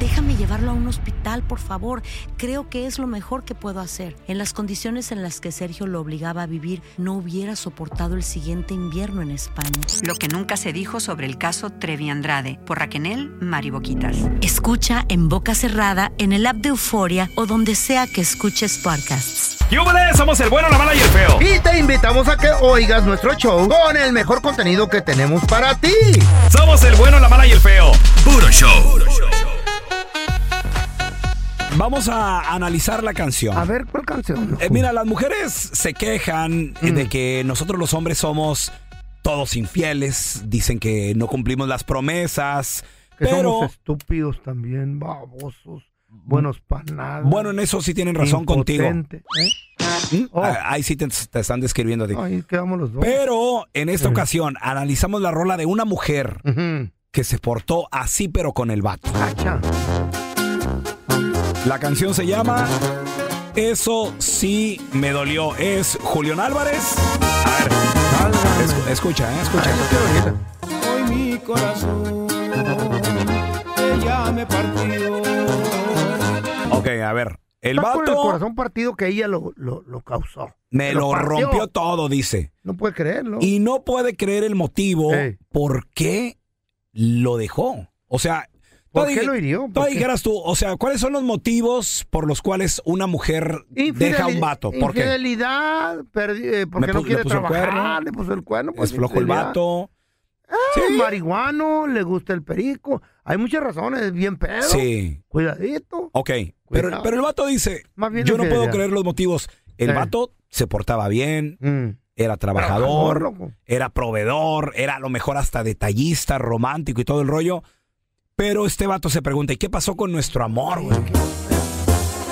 Déjame llevarlo a un hospital, por favor. Creo que es lo mejor que puedo hacer. En las condiciones en las que Sergio lo obligaba a vivir, no hubiera soportado el siguiente invierno en España. Lo que nunca se dijo sobre el caso Trevi Andrade por Raquel Mariboquitas. Escucha en boca cerrada, en el app de Euforia o donde sea que escuches podcasts. ¡Yúbales! Somos el bueno, la mala y el feo. Y te invitamos a que oigas nuestro show con el mejor contenido que tenemos para ti. Somos el bueno, la mala y el feo. Puro show. Vamos a analizar la canción. A ver, ¿cuál canción? Eh, mira, las mujeres se quejan Mm. de que nosotros los hombres somos todos infieles, dicen que no cumplimos las promesas, que pero somos estúpidos también, babosos, buenos para nada. bueno, en eso sí tienen razón contigo. ¿eh? Oh. Ah, Ahí sí te, te están describiendo a ti. Ahí quedamos los dos. Pero en esta Sí. ocasión analizamos la rola de una mujer Ujú. que se portó así pero con el vato. Cacha. La canción se llama Eso sí me dolió. Es Julián Álvarez. A ver, es- escucha, eh, escucha. Hoy mi corazón ella me partió. Ok, a ver. El Está con el vato corazón partido que ella lo, lo, lo causó. me lo rompió todo, dice. No puede creerlo. Y no puede creer el motivo Ey. por qué lo dejó. O sea, ¿Por qué lo hirió? Tú dijeras tú, o sea, ¿cuáles son los motivos por los cuales una mujer deja a un vato? ¿Por qué? Infidelidad, perdi- eh, porque Me no le quiere puso el trabajar, cuerno. le puso el cuerno. pues, Es flojo el infidelidad. vato. Ah, marihuano, le gusta el perico. Hay muchas razones, es bien pedo. Sí. Cuidadito. Ok, pero, Cuidado. pero el vato dice, Más bien yo no puedo infidelidad. creer los motivos. El Eh. vato se portaba bien, Mm. era Trabajador, trabajador, loco. era proveedor, era a lo mejor hasta detallista, romántico y todo el rollo. Pero este vato se pregunta, ¿y qué pasó con nuestro amor, güey?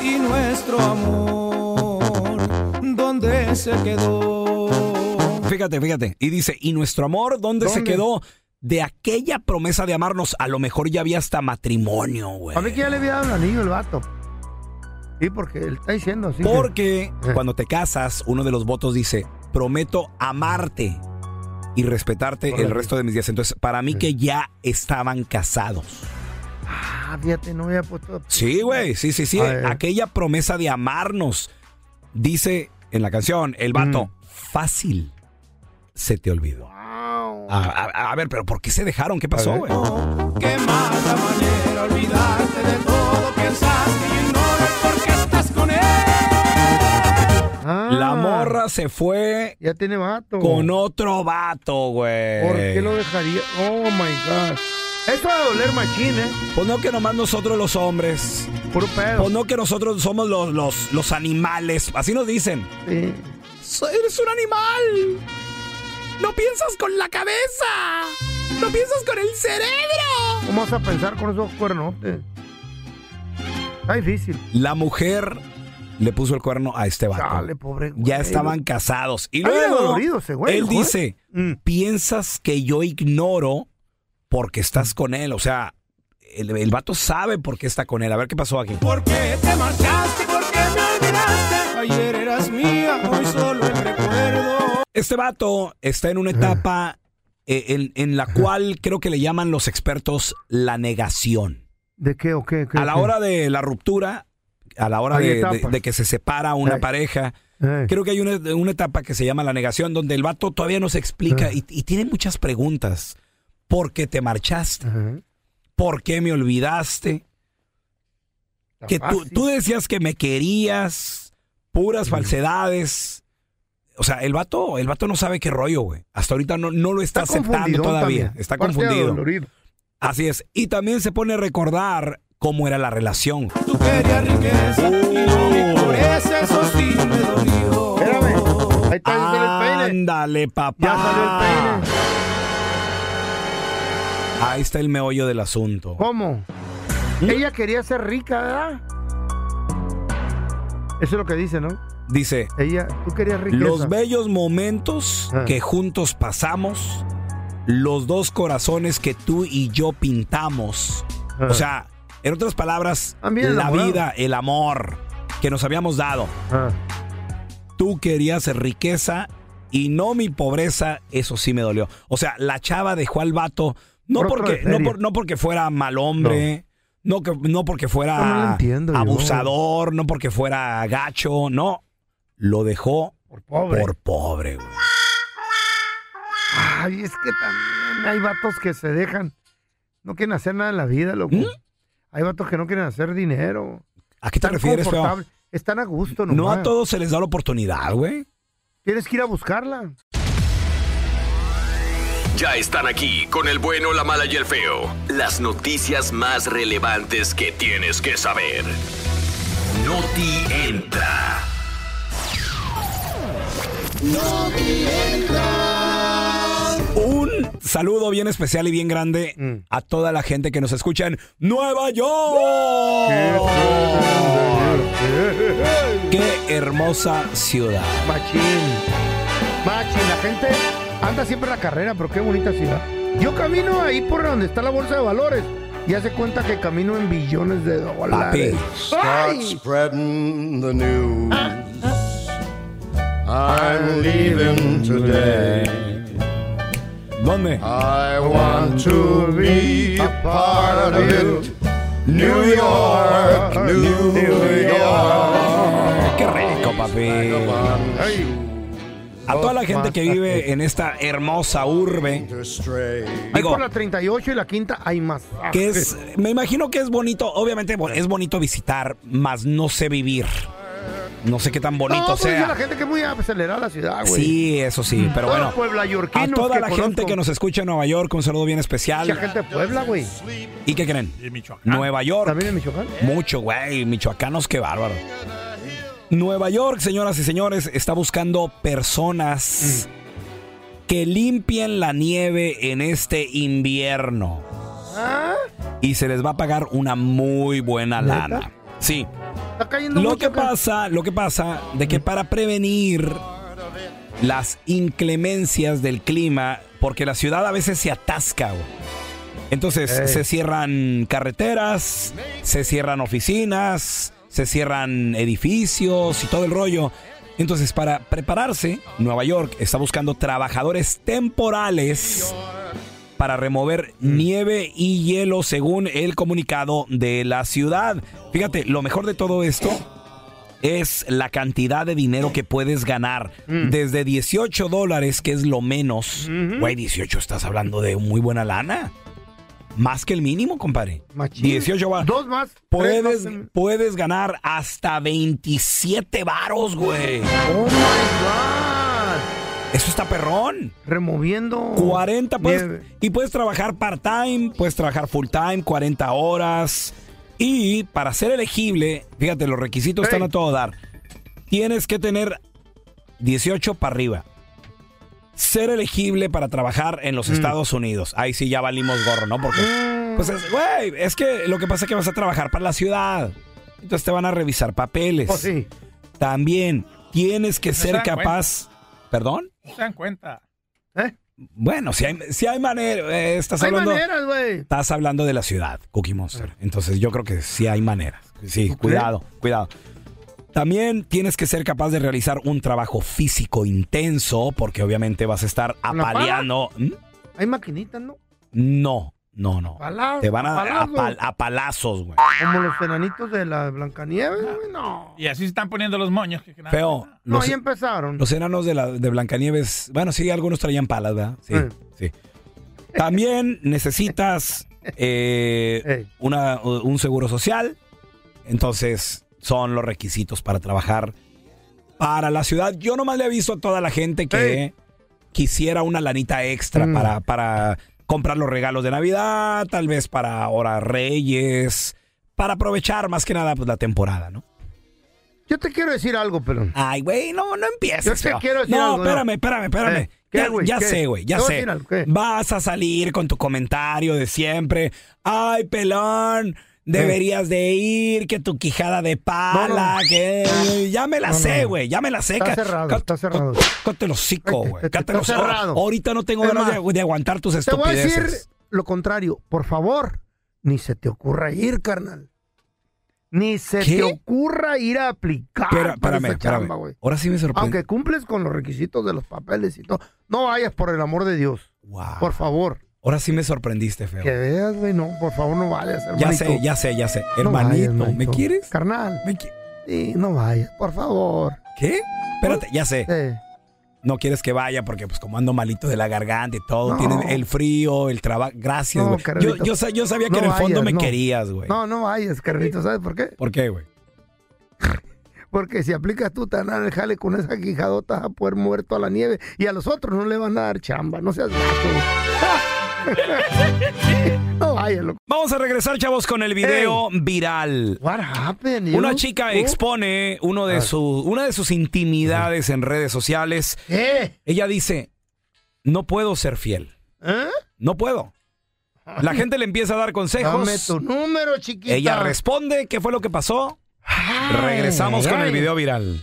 Y nuestro amor, ¿dónde se quedó? Fíjate, fíjate. Y dice, ¿y nuestro amor dónde, se quedó? De aquella promesa de amarnos, a lo mejor ya había hasta matrimonio, güey. A mí que ya le había dado el anillo el vato. Sí, porque él está diciendo así. que- Porque Eh. cuando te casas, uno de los votos dice, prometo amarte y respetarte el resto de mis días. Entonces, para mí que ya estaban casados. Ah, fíjate, no había puesto. Sí, güey, sí, sí, sí. Aquella promesa de amarnos. Dice en la canción, el vato, fácil se te olvidó. Wow. A, a- a ver, pero ¿por qué se dejaron? ¿Qué pasó, güey? Qué mala manera olvidarte de todo. La morra se fue Ya tiene vato. con otro vato, güey. ¿Por qué lo dejaría? Oh my God. Eso va a doler machín, ¿eh? Pues no que nomás nosotros los hombres. Puro pedo. Pues no que nosotros somos los, los, los animales. Así nos dicen. Sí. Eres un animal. No piensas con la cabeza. No piensas con el cerebro. ¿Cómo vas a pensar con esos cuernotes? Está difícil. La mujer le puso el cuerno a este vato. Dale, pobre güey. ya estaban casados. Y luego, dolorido ese güey, él ¿no, eh? dice, piensas que yo ignoro porque estás con él. O sea, el, el vato sabe por qué está con él. A ver qué pasó aquí. ¿Por qué te marchaste? ¿Por qué me olvidaste? Ayer eras mía, hoy solo el recuerdo. Este vato está en una etapa eh, en, en la cual creo que le llaman los expertos la negación. ¿De qué o qué? qué A la qué? hora de la ruptura, a la hora de, de- etapas. de que se separa una pareja, creo que hay una, una etapa que se llama la negación, donde el vato todavía no se explica y, y tiene muchas preguntas. ¿Por qué te marchaste? ¿Por qué me olvidaste? Que tú, tú decías que me querías, puras falsedades. O sea, el vato, el vato no sabe qué rollo, güey. Hasta ahorita no, no lo está, Está aceptando todavía. también. Está confundido. Así es. Y también se pone a recordar cómo era la relación. Tú querías riqueza y no me dolió. Espérame. Ahí está, el peine. Ándale, papá. Ya salió el peine. Ahí está el meollo del asunto. ¿Cómo? Ella quería ser rica, ¿verdad? Eso es lo que dice, ¿no? Dice, Ella, tú querías riqueza. los bellos momentos Ah. que juntos pasamos, los dos corazones que tú y yo pintamos. Ah. O sea, en otras palabras, También la enamorado. vida, el amor que nos habíamos dado. Ah. Tú querías riqueza y no mi pobreza, eso sí me dolió. O sea, la chava dejó al vato, no, Por porque, no, feria. por- no porque fuera mal hombre, no, que, no porque fuera No, yo. abusador, no porque fuera gacho, no. Lo dejó Por pobre. por pobre, güey. Ay, es que también hay vatos que se dejan. No quieren hacer nada en la vida, loco. ¿Mm? Hay vatos que no quieren hacer dinero. ¿A qué te Están refieres, feo? Están a gusto, No nomás. a todos se les da la oportunidad, güey. Tienes que ir a buscarla. Ya están aquí con el bueno, la mala y el feo. Las noticias más relevantes que tienes que saber. Noti entra. Un saludo bien especial y bien grande Mm. a toda la gente que nos escucha en Nueva York. Qué hermosa ciudad. Machín. Machín, la gente anda siempre en la carrera, pero qué bonita ciudad. Yo camino ahí por donde está la bolsa de valores y hace cuenta que camino en billones de dólares. Start the news. I'm leaving today. ¿Dónde? I want to be a part of it. New York, New York. Qué rico, papi. A toda la gente que vive en esta hermosa urbe, Digo- por la 38 y la quinta hay más. que es, me imagino que es bonito, obviamente es bonito visitar, mas no sé vivir. No sé qué tan bonito no, sea. la gente que es muy acelerada la ciudad, güey. Sí, eso sí, pero bueno. A toda que la conozco. gente que nos escucha en Nueva York, un saludo bien especial. Mucha gente de Puebla, güey. ¿Y qué creen? Nueva York. ¿También en Michoacán? Mucho, güey. Michoacanos, qué bárbaro. Nueva York, señoras y señores, está buscando personas que limpien la nieve en este invierno. ¿Ah? Y se les va a pagar una muy buena ¿Neta? lana. Sí. Está cayendo Lo mucho que acá. pasa, lo que pasa de que para prevenir las inclemencias del clima, porque la ciudad a veces se atasca. Entonces se cierran carreteras, se cierran oficinas, se cierran edificios y todo el rollo. Entonces, para prepararse, Nueva York está buscando trabajadores temporales para remover nieve y hielo según el comunicado de la ciudad. Fíjate, lo mejor de todo esto es la cantidad de dinero que puedes ganar. Desde 18 dólares, que es lo menos. Güey, 18 estás hablando de muy buena lana. Más que el mínimo, compadre. Machín. 18 va- Dos más. Puedes, más. puedes ganar hasta 27 varos, güey. Oh my God. Eso está perrón. Removiendo. 40 puedes, y puedes trabajar part-time, puedes trabajar full-time, 40 horas. Y para ser elegible, fíjate, los requisitos están a todo dar. Tienes que tener 18 para arriba. Ser elegible para trabajar en Mm. los Estados Unidos. Ahí sí ya valimos gorro, ¿no? Porque, pues, es, güey, es que lo que pasa es que vas a trabajar para la ciudad. Entonces te van a revisar papeles. Sí. También tienes que ser capaz. ¿Perdón? No se dan cuenta. Bueno, si hay, si hay manera. eh, estás Hay hablando. maneras, güey. Estás hablando de la ciudad, Cookie Monster. Entonces yo creo que sí hay maneras. Sí, ¿Tú cuidado, cuidado. También tienes que ser capaz de realizar un trabajo físico intenso, porque obviamente vas a estar ¿Con la pala? apaleando. ¿Mm? Hay maquinitas, ¿no? No, no, no. Palazos, Te van a, pal- a palazos, güey. Como los enanitos de la Blancanieves, güey. No. Y así se están poniendo los moños. que- que nada. Feo. No, Los, ahí empezaron. los enanos de, la, de Blancanieves, bueno, sí, algunos traían palas, ¿verdad? Sí, Eh. sí. También necesitas eh, una- un seguro social. Entonces, son los requisitos para trabajar para la ciudad. Yo nomás le aviso a toda la gente que quisiera una lanita extra Mm. para, para comprar los regalos de Navidad, tal vez para ahora Reyes, para aprovechar más que nada pues, la temporada, ¿no? Yo te quiero decir algo, pero. Ay, güey, no, no empieces. Yo te feo. quiero decir no, algo, no. espérame, espérame, espérame. Eh, ¿qué, ya güey? ya ¿Qué? sé, güey, ya a sé. Vas a salir con tu comentario de siempre. Ay, pelón, deberías de ir, que tu quijada de pala, que... Ya me la No, no, sé, no. güey, ya me la sé. Está cerrado, está cerrado. Cállate los hocico, güey. Está cerrado. Ahorita no tengo ganas de, de aguantar tus Te voy a estupideces. decir lo contrario. Por favor, ni se te ocurra ir, carnal. Ni se ¿Qué? te ocurra ir a aplicar para espérame, esa chamba, güey. Ahora sí me sorprende. Aunque cumples con los requisitos de los papeles y todo. No vayas por el amor de Dios. Wow. Por favor. Ahora sí me sorprendiste, feo. Que veas, güey. No, por favor, no vayas, hermanito. Ya sé, ya sé, ya sé. No Hermanito, vayas, ¿me quieres? Carnal. ¿Me qui- Sí, no vayas, por favor. ¿Qué? Espérate, ya sé. Eh, No quieres que vaya porque pues como ando malito de la garganta y todo, No. tiene el frío, el trabajo. Gracias, No, güey. yo, sabía que en el fondo vayas, me querías, güey. no, no vayas, carnalito. ¿Sabes por qué? ¿Por qué, güey? Porque si aplicas tú, te van a dar el jale con esa quijadota a poder muerto a la nieve y a los otros no le van a dar chamba. No seas gato. Vamos a regresar, chavos, con el video viral. What happened, you? Una chica Oh. expone uno de su, una de sus intimidades en redes sociales. Ella dice, no puedo ser fiel. ¿Eh? No puedo. La gente le empieza a dar consejos. Dame tu número, chiquita. Ella responde, ¿qué fue lo que pasó? Regresamos ay, con el video viral.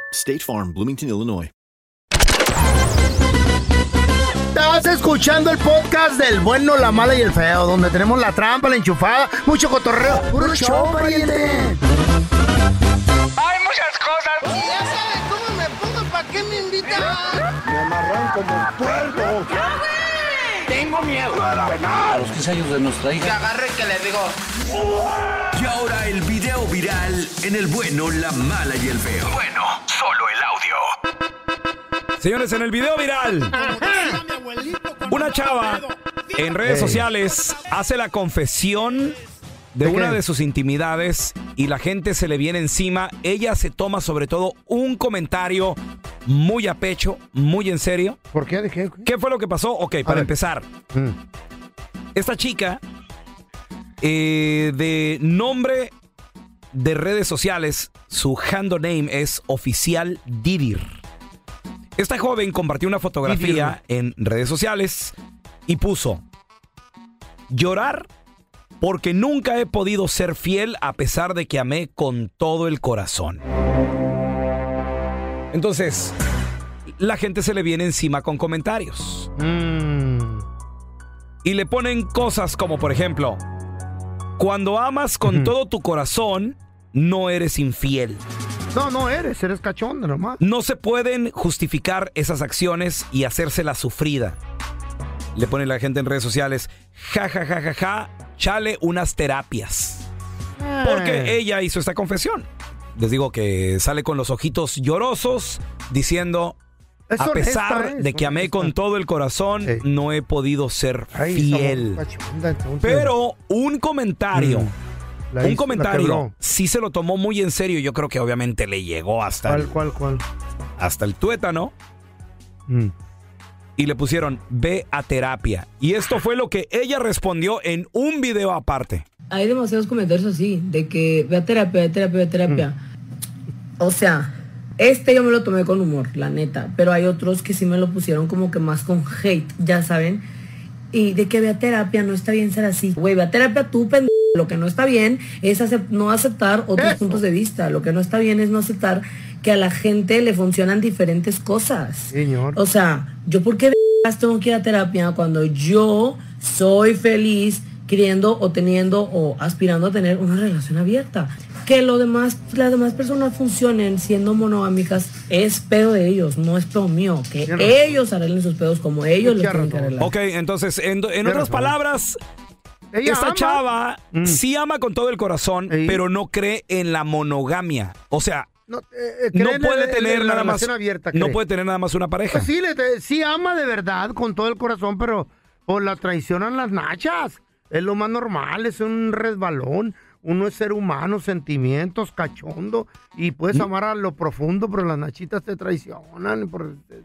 State Farm, Bloomington, Illinois. Estás escuchando el podcast del bueno, la mala y el feo, donde tenemos la trampa, la enchufada, mucho cotorreo. ¡Puro show, pariente! Hay muchas cosas. Ya sabes cómo me pongo, ¿para qué me invitan? Me amarran como puerco. Tengo miedo. A los 15 años de nuestra hija. Que agarre que le digo. Y ahora el video viral en el bueno, la mala y el feo. Bueno. Señores, en el video viral, una chava en redes sociales hace la confesión de ¿De una qué? de sus intimidades y la gente se le viene encima. Ella se toma sobre todo un comentario muy a pecho, muy en serio. ¿Por qué? ¿De qué? ¿Qué fue lo que pasó? Ok, para ver. empezar, Mm. esta chica eh, de nombre de redes sociales, su handle name es oficial Didir. Esta joven compartió una fotografía en redes sociales y puso llorar porque nunca he podido ser fiel a pesar de que amé con todo el corazón. Entonces, la gente se le viene encima con comentarios. Y le ponen cosas como, por ejemplo, cuando amas con todo tu corazón, no eres infiel. No, no eres, eres cachondo nomás. No se pueden justificar esas acciones y hacérselas sufrida. Le pone la gente en redes sociales, ja, ja, ja, ja, ja, chale unas terapias. Porque ella hizo esta confesión. Les digo que sale con los ojitos llorosos diciendo, Es a honesta, pesar ¿eh? de que amé con todo el corazón, no he podido ser Ay, fiel. Pero un comentario, Mm. La un hizo- comentario, sí se lo tomó muy en serio. Yo creo que obviamente le llegó hasta, ¿Cuál, el, cuál, cuál? hasta el tuétano. Mm. Y le pusieron, ve a terapia. Y esto fue lo que ella respondió en un video aparte. Hay demasiados comentarios así, de que ve a terapia, ve a terapia, ve a terapia. O sea, este yo me lo tomé con humor, la neta, pero hay otros que sí me lo pusieron como que más con hate, ya saben. Y de que ve a terapia, no está bien ser así. Güey, ve a terapia tú, pendejo. Lo que no está bien es no aceptar otros puntos de vista. Lo que no está bien es no aceptar que a la gente le funcionan diferentes cosas. Señor. O sea, yo por qué tengo que ir a terapia cuando yo soy feliz queriendo o teniendo o aspirando a tener una relación abierta. Que lo demás, las demás personas funcionen siendo monogámicas es pedo de ellos, no es pedo mío. Que ellos arreglen sus pedos como ellos les tienen que arreglar. Ok, entonces, en, otras razón. palabras, Ella esta ama. chava sí ama con todo el corazón, pero no cree en la monogamia. O sea, No, eh, eh, no cree en puede el- en tener la nada más. relación abierta, no cree. puede tener nada más una pareja. Pues sí, le- te- sí ama de verdad con todo el corazón, pero pues la traicionan las nachas. Es lo más normal, es un resbalón. Uno es ser humano, sentimientos, cachondo. Y puedes Mm. amar a lo profundo, pero las nachitas te traicionan. por- es,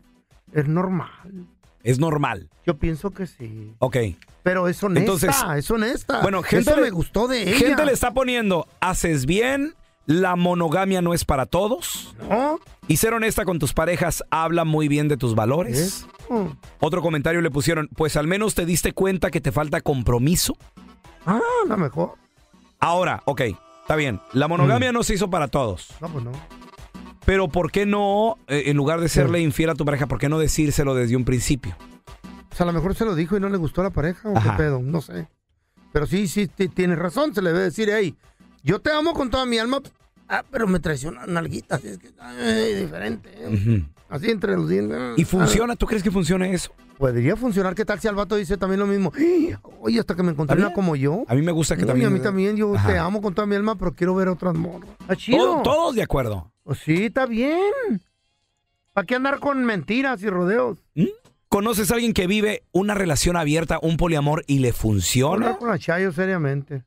es normal. Es normal. Yo pienso que sí. Ok. Pero es honesta, Entonces, es honesta. Bueno, gente Eso le- me gustó de ella. Gente le está poniendo, haces bien, la monogamia no es para todos. No. Y ser honesta con tus parejas habla muy bien de tus valores. Otro comentario le pusieron, pues al menos te diste cuenta que te falta compromiso. Ah, la mejor. Ahora, ok, está bien. La monogamia no se hizo para todos. No, pues no. Pero ¿por qué no, eh, en lugar de serle infiel a tu pareja, por qué no decírselo desde un principio? O sea, a lo mejor se lo dijo y no le gustó a la pareja o Ajá. qué pedo, no sé. Pero sí, sí, ti- tienes razón, se le debe decir, hey, yo te amo con toda mi alma, ah, pero me traiciona nalguita, así es que, ay, diferente. ¿eh? Así entre los dientes. ¿Y funciona? ¿Tú crees que funcione eso? Podría funcionar, ¿qué tal si al vato dice también lo mismo? Oye, hasta que me encontré ¿Está una como yo. A mí me gusta que también... a mí también, yo Ajá. te amo con toda mi alma, pero quiero ver otras morras. Está chido. Todo- todos de acuerdo. Pues sí, está bien. ¿Para qué andar con mentiras y rodeos? ¿Mm? ¿Conoces a alguien que vive una relación abierta, un poliamor y le funciona? Hablar con la Chayo seriamente.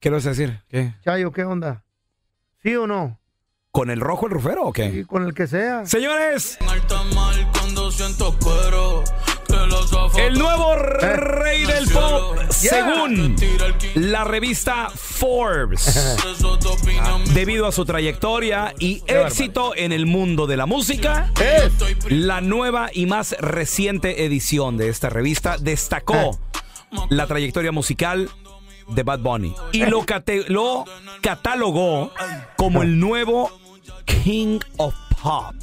¿Qué le vas a decir? ¿Qué? Chayo, ¿qué onda? ¿Sí o no? ¿Con el rojo el rufero o qué? Sí, con el que sea. Señores, el nuevo rey del pop, según la revista Forbes, debido a su trayectoria y éxito en el mundo de la música, la nueva y más reciente edición de esta revista destacó la trayectoria musical de Bad Bunny y lo, cate- lo catalogó como el nuevo King of Pop.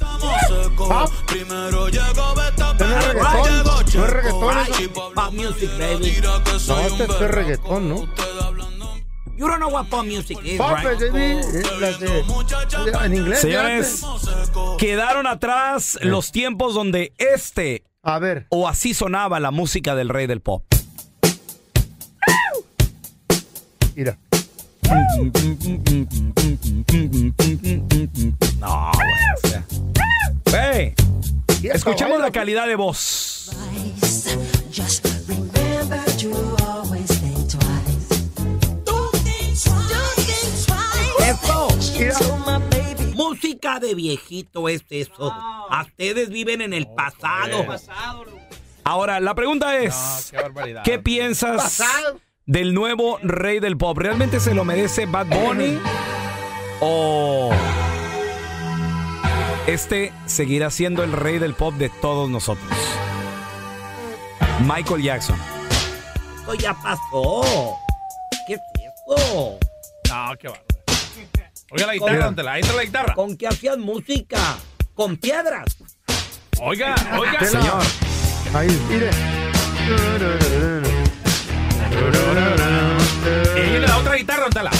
¿Pop? Primero llegó Beta, No es reggaetón, eso. Pop music, baby. No, este es reggaetón, ¿no? You don't know what pop music is, Pop right? es las de- en inglés. Señores, quedaron atrás los tiempos donde este a ver o así sonaba la música del rey del pop. Mira. No, güey, escuchamos la calidad de voz. Eso. Música de viejito es eso. A ustedes viven en el pasado. Ahora, la pregunta es, ¿qué piensas del nuevo rey del pop? ¿Realmente se lo merece Bad Bunny? o este seguirá siendo el rey del pop de todos nosotros? Michael Jackson. Esto ya pasó. ¿Qué es eso? No, qué bárbaro. Oiga la guitarra, ¿dónde la? Ahí está la guitarra. ¿Con qué hacían música? ¿Con piedras? Oiga, oiga. Señor. Ahí, mire. Y la otra guitarra, ¿dónde la?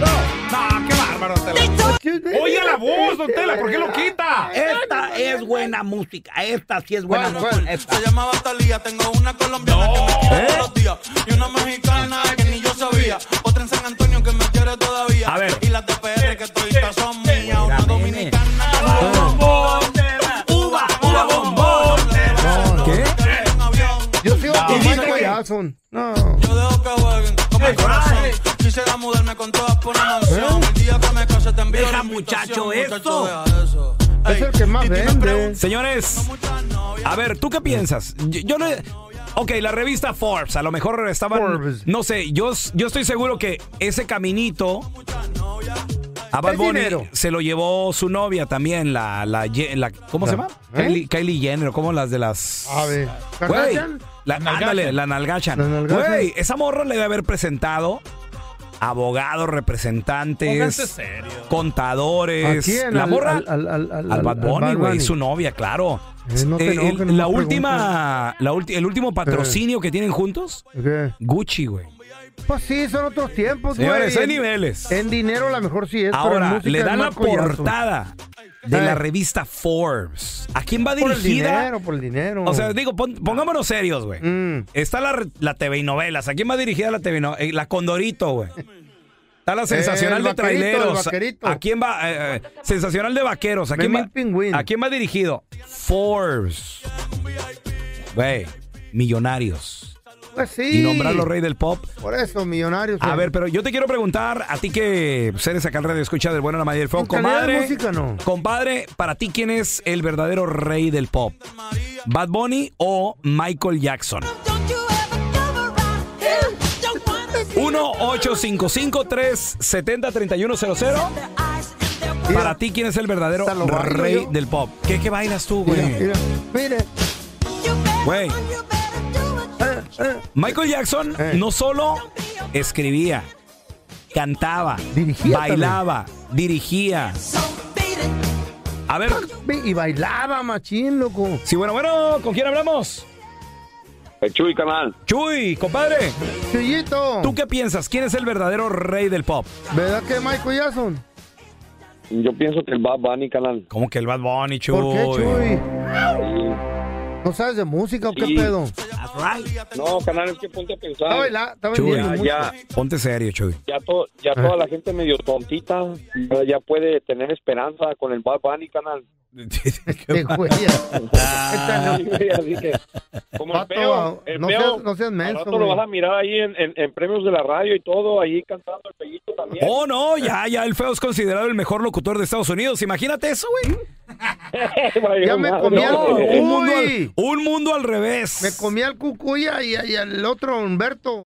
No, qué bárbaro, Don Tela. Oiga la voz, Don Tela, ¿por qué lo quita? Esta es buena música. Esta sí es buena música. Esta. Se llamaba Talía, tengo una colombiana que me quiere todos los días y una mexicana que ni yo sabía, otra en San Antonio que me quiere todavía A ver. y las de PR que toditas No. yo dejo que jueguen con mi corazón, quisiera mudarme con todas por una mansión, el día que me case te envío Deja, muchacho, esto. Es el que más vende. Señores, a ver, ¿tú qué piensas? Yo, yo no... Ok, la revista Forbes, a lo mejor estaban... Forbes. No sé, yo, yo estoy seguro que ese caminito... A Bad Bunny se lo llevó su novia también, la... la, ¿Cómo se La- llama? ¿eh? Kylie, Kylie Jenner, ¿cómo las de las... A ver. La, ándale, la nalgachan. Güey, esa morra le debe haber presentado abogados, representantes, serio. contadores. ¿A quién? La Al- morra al- al- al- al- al Bad Bunny, güey, su novia, claro. Eh, no te Eh, el- no la última, la ulti- el último patrocinio que tienen juntos, ¿Qué? Gucci, güey. Pues sí, son otros tiempos, güey. Señores, hay En- niveles. En dinero a lo mejor sí es, pero en Ahora, música le es dan la portada de Eh. la revista Forbes. ¿A quién va Por el dirigida? dinero, por el dinero. O sea, digo, pon- pongámonos serios, güey. Mm. Está la, re- la TV y novelas. ¿A quién va dirigida la TV y no- eh, La Condorito, güey. Está la sensacional El de vaquerito, el traileros. vaquerito. ¿A quién va? eh, eh, sensacional de vaqueros. ¿A quién, Memín va, Pingüín. ¿A quién va dirigido? Forbes. Güey, millonarios. Pues sí. Y nombrarlo rey del pop. Por eso, millonarios. A eh. ver, pero yo te quiero preguntar, a ti que eres acá en radio escucha del bueno, la madre del de comadre. música, no. Compadre, para ti, ¿quién es el verdadero rey del pop? ¿Bad Bunny o Michael Jackson? 1-855-370-3100. Para ti, ¿quién es el verdadero rey yo. del pop? ¿Qué, qué bailas tú, Mira, güey? mira, mire. Güey. Michael Jackson Eh. no solo escribía, cantaba, Dirigía bailaba, dirigía. A ver, Ve, Y bailaba, machín, loco. sí, bueno, bueno, ¿con quién hablamos? El Chuy, canal. Chuy, compadre, Chuyito. ¿tú qué piensas? ¿Quién es el verdadero rey del pop? ¿Verdad que Michael Jackson? Yo pienso que el Bad Bunny, canal. ¿Cómo que el Bad Bunny, Chuy? ¿Por qué, Chuy? ¿No sabes de música o qué Sí. pedo? No, canal, es que ponte a pensar. Está baila- está Chuy, vendiendo ya, Ponte serio, Chuy. ya, to- ya Ah. toda la gente medio tontita ya, ya puede tener esperanza con el Bad Bunny, canal. Qué güey. Esta no. así que, como el Vato, feo, el no seas- no seas al menso, rato lo güey. vas a mirar ahí en, en- en premios de la radio y todo, ahí cantando el pellito también. Oh, no, ya, ya el feo es considerado el mejor locutor de Estados Unidos. Imagínate eso, güey. Ya me Madre. comí al No, un, mundo cucuy. al, un mundo al revés. Me comí al cucuya y, y al otro Humberto.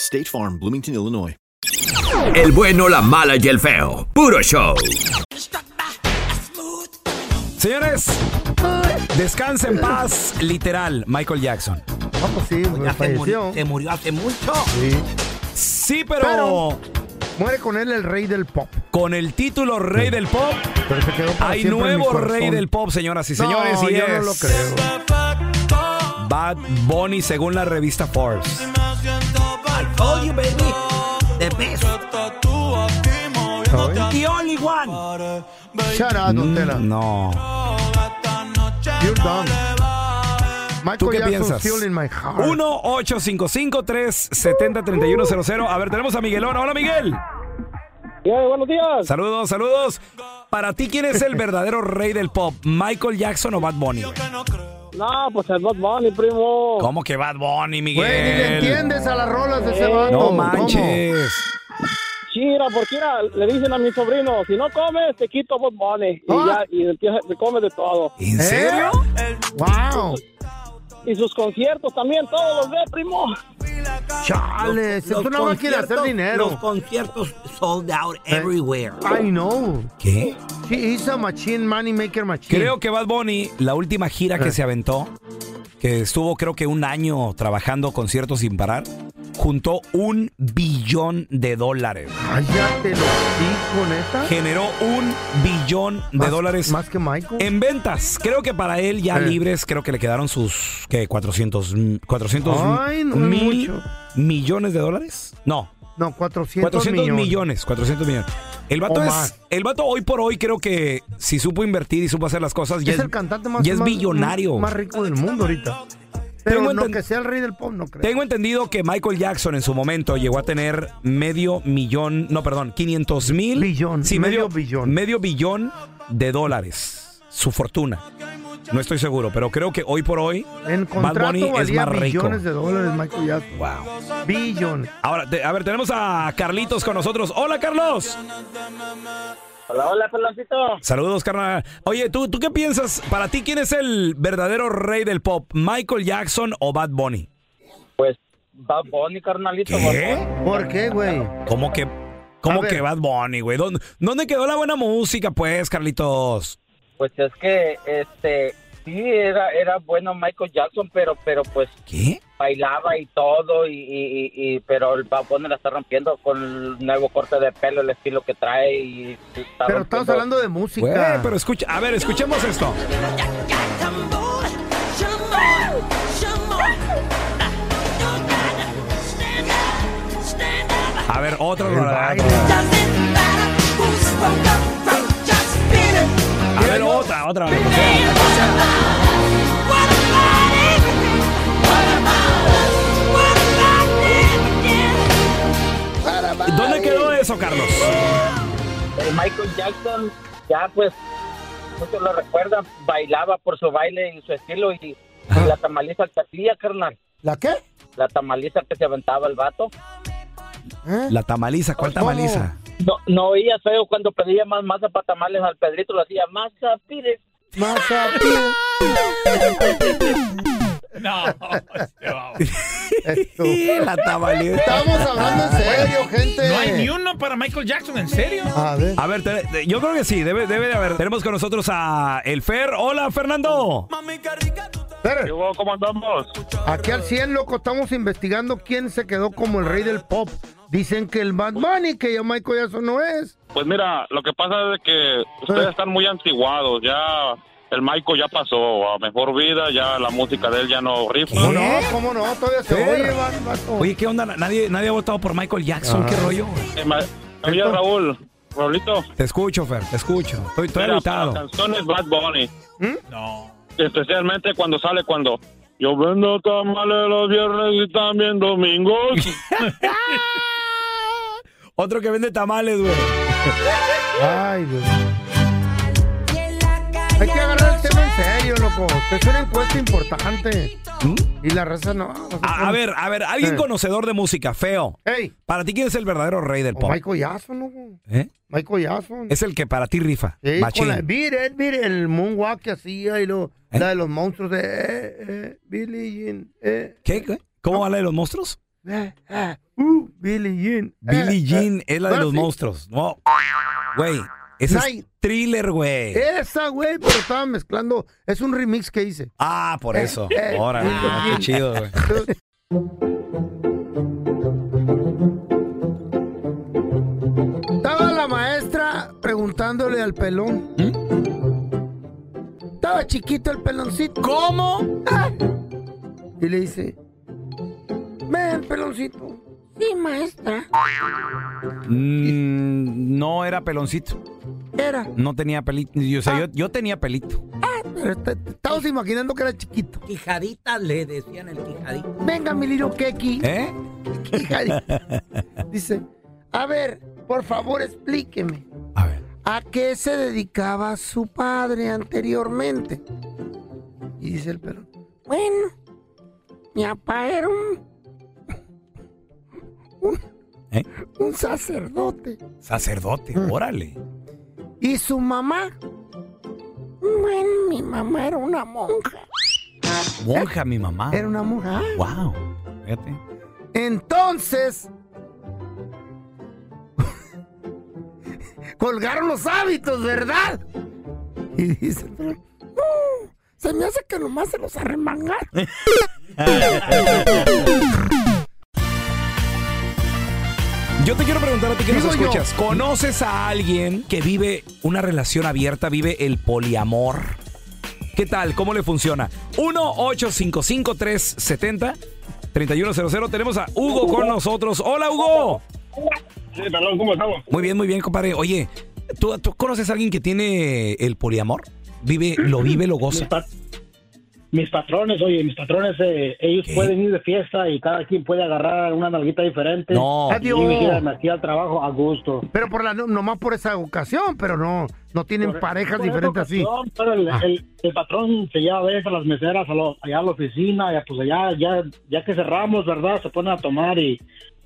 State Farm, Bloomington, Illinois. El bueno, la mala y el feo. Puro show. Señores, descansa en paz, literal, Michael Jackson. Ah, pues sí, pues, Ya se falleció. murió, se murió hace mucho. Sí. Sí, pero, Pero- Muere con él el rey del pop. con el título Rey del Pop, Pero se quedó para hay siempre en mi nuevo. Rey del Pop, señoras y No, señores. y yo no lo creo. Bad Bunny, según la revista Forbes. I told you, baby. The best. The only one. Shut up, don Tela. Mm, No. You're done. Michael ¿Tú qué Jackson piensas? still in my heart. 1-855-370-3100. A ver, tenemos a Miguelón. Hola, Miguel. buenos días. Saludos, saludos. Para ti, ¿quién es el verdadero rey del pop? ¿Michael Jackson o Bad Bunny? No, pues el Bad Bunny, primo. ¿Cómo que Bad Bunny, Miguel? Güey, ni le entiendes a las rolas de ese Eh, vato. No manches. Chira, porque mira, le dicen a mi sobrino, si no comes, te quito Bad Bunny. Y Ah. ya, y empieza, se come de todo. ¿En ¿Eh? serio? Wow. Y sus conciertos también, todos los ve, primo. Chale, es Los una máquina de hacer conciertos- dinero. Los conciertos sold out everywhere. I know. ¿Qué? She is a machine, money maker machine. Creo que Bad Bunny, la última gira que Eh. se aventó, que estuvo creo que un año trabajando conciertos sin parar, juntó un billón de dólares. Cállate los hijos, neta. Generó un billón de Más- dólares Más que Michael. en ventas. Creo que para él ya Eh. libres, creo que le quedaron sus, ¿qué? 400, mm, 400 Ay, no mil millones de dólares. No, No, 400, 400 millones. millones. 400 millones. El vato es, el vato hoy por hoy creo que si supo invertir y supo hacer las cosas, ya Es el cantante más, ya es más- billonario. más rico del mundo ahorita. Pero Tengo no enten- que sea el rey del pop, no creo. Tengo entendido que Michael Jackson en su momento llegó a tener medio millón, no, perdón, 500 mil. Billón, Sí, medio medio, billón. Medio billón de dólares. Su fortuna. No estoy seguro, pero creo que hoy por hoy En Bad Bunny es más rico. billones de dólares Michael Jackson. Wow. Billones. Ahora, a ver, tenemos a Carlitos con nosotros. Hola, Carlos. Hola, hola, peloncito. Saludos, carnal. Oye, ¿tú, ¿tú qué piensas? Para ti, ¿quién es el verdadero rey del pop? ¿Michael Jackson o Bad Bunny? Pues Bad Bunny, carnalito. ¿Qué? ¿Por qué, güey? ¿Cómo que, cómo que Bad Bunny, güey? ¿Dónde, ¿Dónde quedó la buena música, pues, Carlitos? Pues es que, este, sí, era, era bueno Michael Jackson, pero, pero pues ¿Qué? bailaba y todo, y, y, y- y- pero el Bunny la está rompiendo con el nuevo corte de pelo, el estilo que trae y está Pero estamos hablando de música. pero escucha, a ver, escuchemos esto. A ver, baile. A ver, otra, otra. ¿Dónde quedó eso, Carlos? El Michael Jackson, ya pues, muchos lo recuerdan, bailaba por su baile y su estilo, y, y la tamaliza que hacía, carnal. ¿La qué? La tamaliza que se aventaba el vato. ¿Eh? La tamaliza, ¿cuál tamaliza? No, no oía feo cuando pedía más masa para tamales al Pedrito, lo hacía masa, pide. Masa, No. la tamaliza. Estamos hablando en serio, gente. No hay ni uno para Michael Jackson, ¿en serio? A ver. A ver, te- yo creo que sí, debe, debe de haber. Tenemos con nosotros a el Fer. Hola, Fernando. Fer, ¿Cómo andamos? aquí al 100, loco, estamos investigando quién se quedó como el rey del pop. Dicen que el Bad Bunny, que ya Michael Jackson no es. Pues mira, lo que pasa es que ustedes están muy antiguados, ya el Michael ya pasó a mejor vida, ya la música de él ya no rifa. ¿Cómo no? ¿Cómo no? Todavía se oye. Oye, ¿qué onda? Nadie, nadie ha votado por Michael Jackson. Ah. ¿Qué rollo? Eh, ma- Oye, Raúl, Raulito, Te escucho, Fer, te escucho. Estoy, estoy mira, agüitado. la canción es Bad Bunny, No. especialmente cuando sale cuando yo vendo tamales los viernes y también domingos. Otro que vende tamales, güey. Ay, Dios. Hay que agarrar el tema en serio, loco. Es una encuesta importante. Y la raza no. A, ver, a ver, alguien Eh. conocedor de música, feo. Ey. Para ti, ¿quién es el verdadero rey del O pop? Michael Jackson, loco. ¿Eh? Michael Jackson. Es el que para ti rifa. Sí, con la, mire, mire, el moonwalk que hacía y lo, ¿Eh? la de los monstruos de eh, eh, Jean. Eh, ¿Qué? ¿Cómo va la de los monstruos? eh, eh, uh, Billie Jean. Billie eh, Jean eh. es la de los monstruos. No. Güey, ese es Night. thriller, güey. Esa, güey, pero estaba mezclando. Es un remix que hice. Ah, por eso. eh, Órale, eh, ah, qué chido, güey. Estaba la maestra preguntándole al pelón. Estaba chiquito el peloncito. ¿Cómo? Ah. Y le dice, ven, peloncito. Sí, maestra. Mm, no era peloncito. Era. No tenía pelito. Yo, o sea, yo, yo tenía pelito. Pero te- te estabas imaginando que era chiquito. Quijadita le decían el quijadita. Venga, mi little keki. ¿Eh? Quijadita. Dice, a ver, por favor, explíqueme. A qué se dedicaba su padre anteriormente? Y dice el pelón, bueno, mi papá era un, un, ¿Eh? un sacerdote. Sacerdote, Mm. órale. ¿Y su mamá? Bueno, mi mamá era una monja. Monja, mi mamá. Era una monja. Wow. Fíjate. Entonces, colgaron los hábitos, ¿verdad? Y dice, el pelón, "No, se me hace que nomás se los arremangaron. Yo te quiero preguntar a ti que nos yo. escuchas. ¿Conoces a alguien que vive una relación abierta, vive el poliamor? ¿Qué tal? ¿Cómo le funciona? 1-855-370-3100. Tenemos a Hugo con nosotros. Hola, Hugo. Sí, perdón, ¿cómo estamos? Muy bien, muy bien, compadre. Oye, ¿tú, tú conoces a alguien que tiene el poliamor? Vive, lo vive, lo goza. Mis patrones, oye, mis patrones, eh, ellos pueden ir de fiesta y cada quien puede agarrar una nalguita diferente. No. Y Adiós. llegan aquí al trabajo a gusto. Pero por la, no, nomás por esa ocasión, pero no, no tienen Por- parejas por diferentes así. ocasión, Pero el, Ah. el- el patrón se lleva a veces a las meseras a lo- allá a la oficina, ya, pues allá, ya, ya que cerramos, ¿verdad? Se ponen a tomar y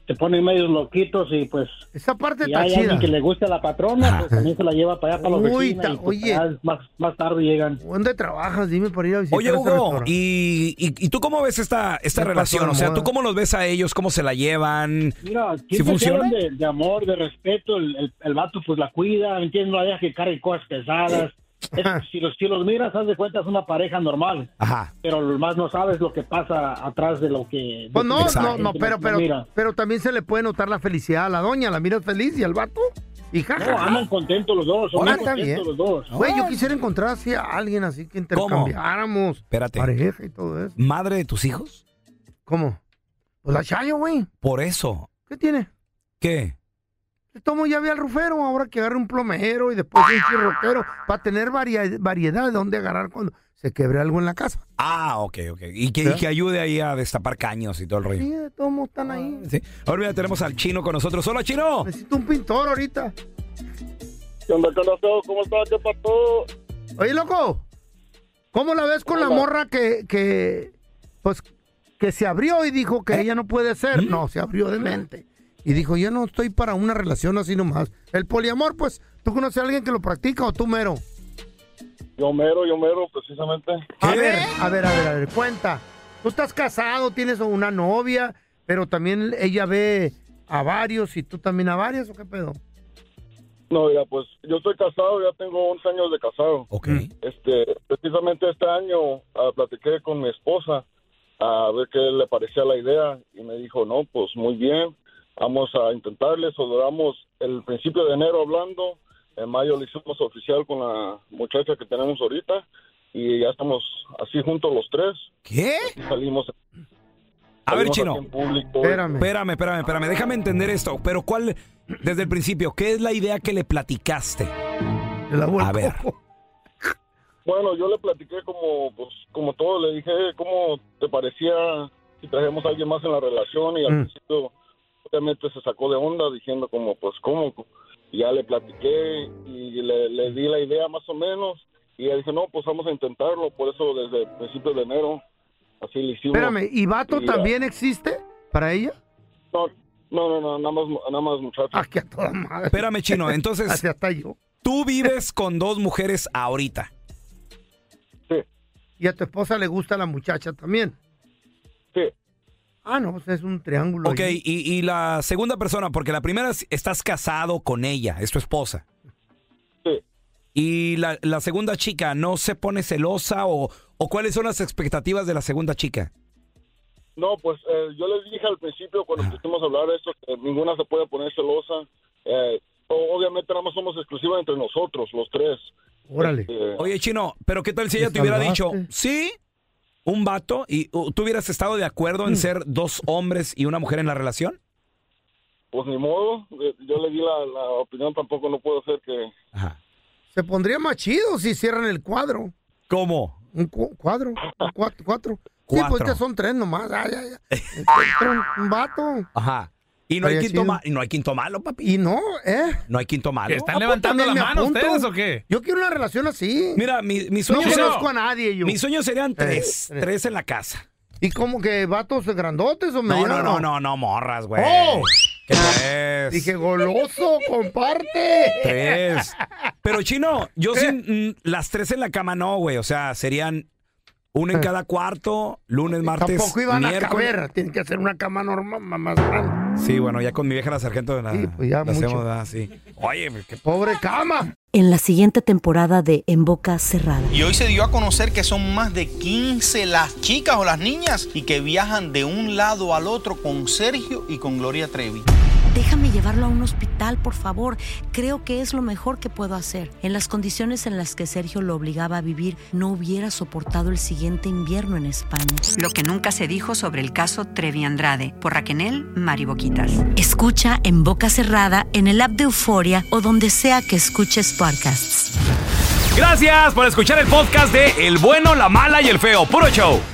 se ponen medios loquitos y pues... Esa parte está hay chida. alguien que le guste a la patrona, pues también se la lleva para allá para la Uy, ta- y pues, oye. más, más tarde llegan. ¿Dónde trabajas? Dime para ir a visitar Oye, ese Hugo. ¿y, y, y tú cómo ves esta, esta ¿Qué pasó, relación? O sea? ¿tú cómo los ves a ellos? ¿Cómo se la llevan? Mira, ¿Sí funciona? de, de amor, de respeto, el, el, el vato pues la cuida, ¿me entiendes? No la deja que cargue cosas pesadas. Es- si, los, si los miras, haz de cuenta, es una pareja normal. Ajá. Pero lo más no sabes lo que pasa atrás de lo que... Pues no, no, no, pero, no pero, mira. pero también se le puede notar la felicidad a la doña. La miras feliz y al vato. Y No, jaja. andan contentos los dos, son Ah, muy está bien. contentos los dos. Güey, yo quisiera encontrar así a alguien así que intercambiáramos Espérate. pareja y todo eso. ¿Madre de tus hijos? ¿Cómo? Pues la Chayo, güey. Por eso. ¿Qué tiene? ¿Qué? Tomo llave al rufero, ahora que agarre un plomero y después un chirroquero para tener varia- variedad de dónde agarrar cuando se quebre algo en la casa. Ah, ok, ok. Y que, y ¿Ya? que ayude ahí a destapar caños y todo el rollo. Sí, de todos modos están ahí. Sí. Ahora mira, tenemos al chino con nosotros. ¡Hola, chino! Necesito un pintor ahorita. ¿Qué onda? ¿Cómo estás? ¿Qué pasó? Oye, loco, ¿cómo la ves con la morra que, que, pues, que se abrió y dijo que ella no puede ser? No, se abrió de mente. Y dijo, yo no estoy para una relación así nomás. El poliamor, pues, ¿tú conoces a alguien que lo practica o tú mero? Yo mero, yo mero, precisamente. A ver, a ver, a ver, a ver, cuenta. Tú estás casado, tienes una novia, pero también ella ve a varios y tú también a varias, ¿o qué pedo? No, ya, pues yo estoy casado, ya tengo 11 años de casado. Ok. Este, precisamente este año ah, platiqué con mi esposa a ver qué le parecía la idea y me dijo, no, pues muy bien, vamos a intentarle. So, duramos el principio de enero hablando, en mayo lo hicimos oficial con la muchacha que tenemos ahorita y ya estamos así juntos los tres. ¿Qué? Y salimos. A ver, chino. público. Espérame, espérame, espérame. Déjame entender esto. Pero ¿cuál, desde el principio, qué es la idea que le platicaste? A ver. Bueno, yo le platiqué como, pues, como todo, le dije, "Eh, ¿cómo te parecía si trajemos a alguien más en la relación? Y al Mm. principio, obviamente, se sacó de onda diciendo como, pues, ¿cómo? Ya le platiqué y le, le di la idea más o menos Y ella dice, no, pues vamos a intentarlo, por eso desde principios de enero, así le hicimos. Espérame, ¿y vato Y, también existe para ella? No, no, no, no, nada más, nada más muchachos. Aquí a toda madre. Espérame, chino. Entonces, Así hasta yo. tú vives con dos mujeres ahorita. ¿Y a tu esposa le gusta la muchacha también? Sí. Ah, no, pues es un triángulo. Ok, y, y la segunda persona, porque la primera es- estás casado con ella, es tu esposa. Sí. Y la, la segunda chica, ¿no se pone celosa o, o cuáles son las expectativas de la segunda chica? No, pues eh, yo les dije al principio cuando pusimos a hablar de esto que ninguna se puede poner celosa. Eh, o- obviamente nada más somos exclusivas entre nosotros, los tres. Órale. Este, Oye, chino, pero ¿qué tal si ella Te te hubiera dicho, sí, un vato, y uh, tú hubieras estado de acuerdo Mm. en ser dos hombres y una mujer en la relación? pues ni modo, eh, yo le di la, la opinión, tampoco no puedo hacer que... Se pondría más chido si cierran el cuadro. ¿Cómo? Un cu- cuadro. Un cuatro. cuatro. Sí, pues que son tres nomás. Ay, ay, ay. Un vato. Ajá. Y no hay, quinto ma- y no hay quinto malo, papi. Y no, ¿eh? No hay quinto malo. ¿Que están levantando la mano ustedes o qué? Yo quiero una relación así. Mira, mi, mi No sueño conozco a nadie yo. Mis sueños serían tres. Eh, eh. Tres en la casa. ¿Y cómo que vatos grandotes o No, no, medianos? no, no, no, morras, güey. ¡Oh! ¿Qué tres? Dije, goloso, comparte. Tres. Pero chino, yo ¿Qué? sin mm, las tres en la cama no, güey. O sea, serían uno en cada cuarto, lunes, martes, Tampoco iban a miércoles. caber. Tienen que hacer una cama normal más grande. Sí, bueno, ya con mi vieja la sargento de la, Sí, pues ya la mucho. hacemos, ¿verdad? sí. Oye, qué Pobre cama. En la siguiente temporada de En Boca Cerrada. Y hoy se dio a conocer que son más de 15 las chicas o las niñas y que viajan de un lado al otro con Sergio y con Gloria Trevi. Déjame llevarlo a un hospital, por favor. Creo que es lo mejor que puedo hacer. En las condiciones en las que Sergio lo obligaba a vivir, no hubiera soportado el siguiente invierno en España. Lo que nunca se dijo sobre el caso Trevi Andrade por Raquel Mariboquitas. Escucha en boca cerrada, en el app de Euforia o donde sea que escuches podcasts. Gracias por escuchar el podcast de El bueno, la mala y el feo. Puro show.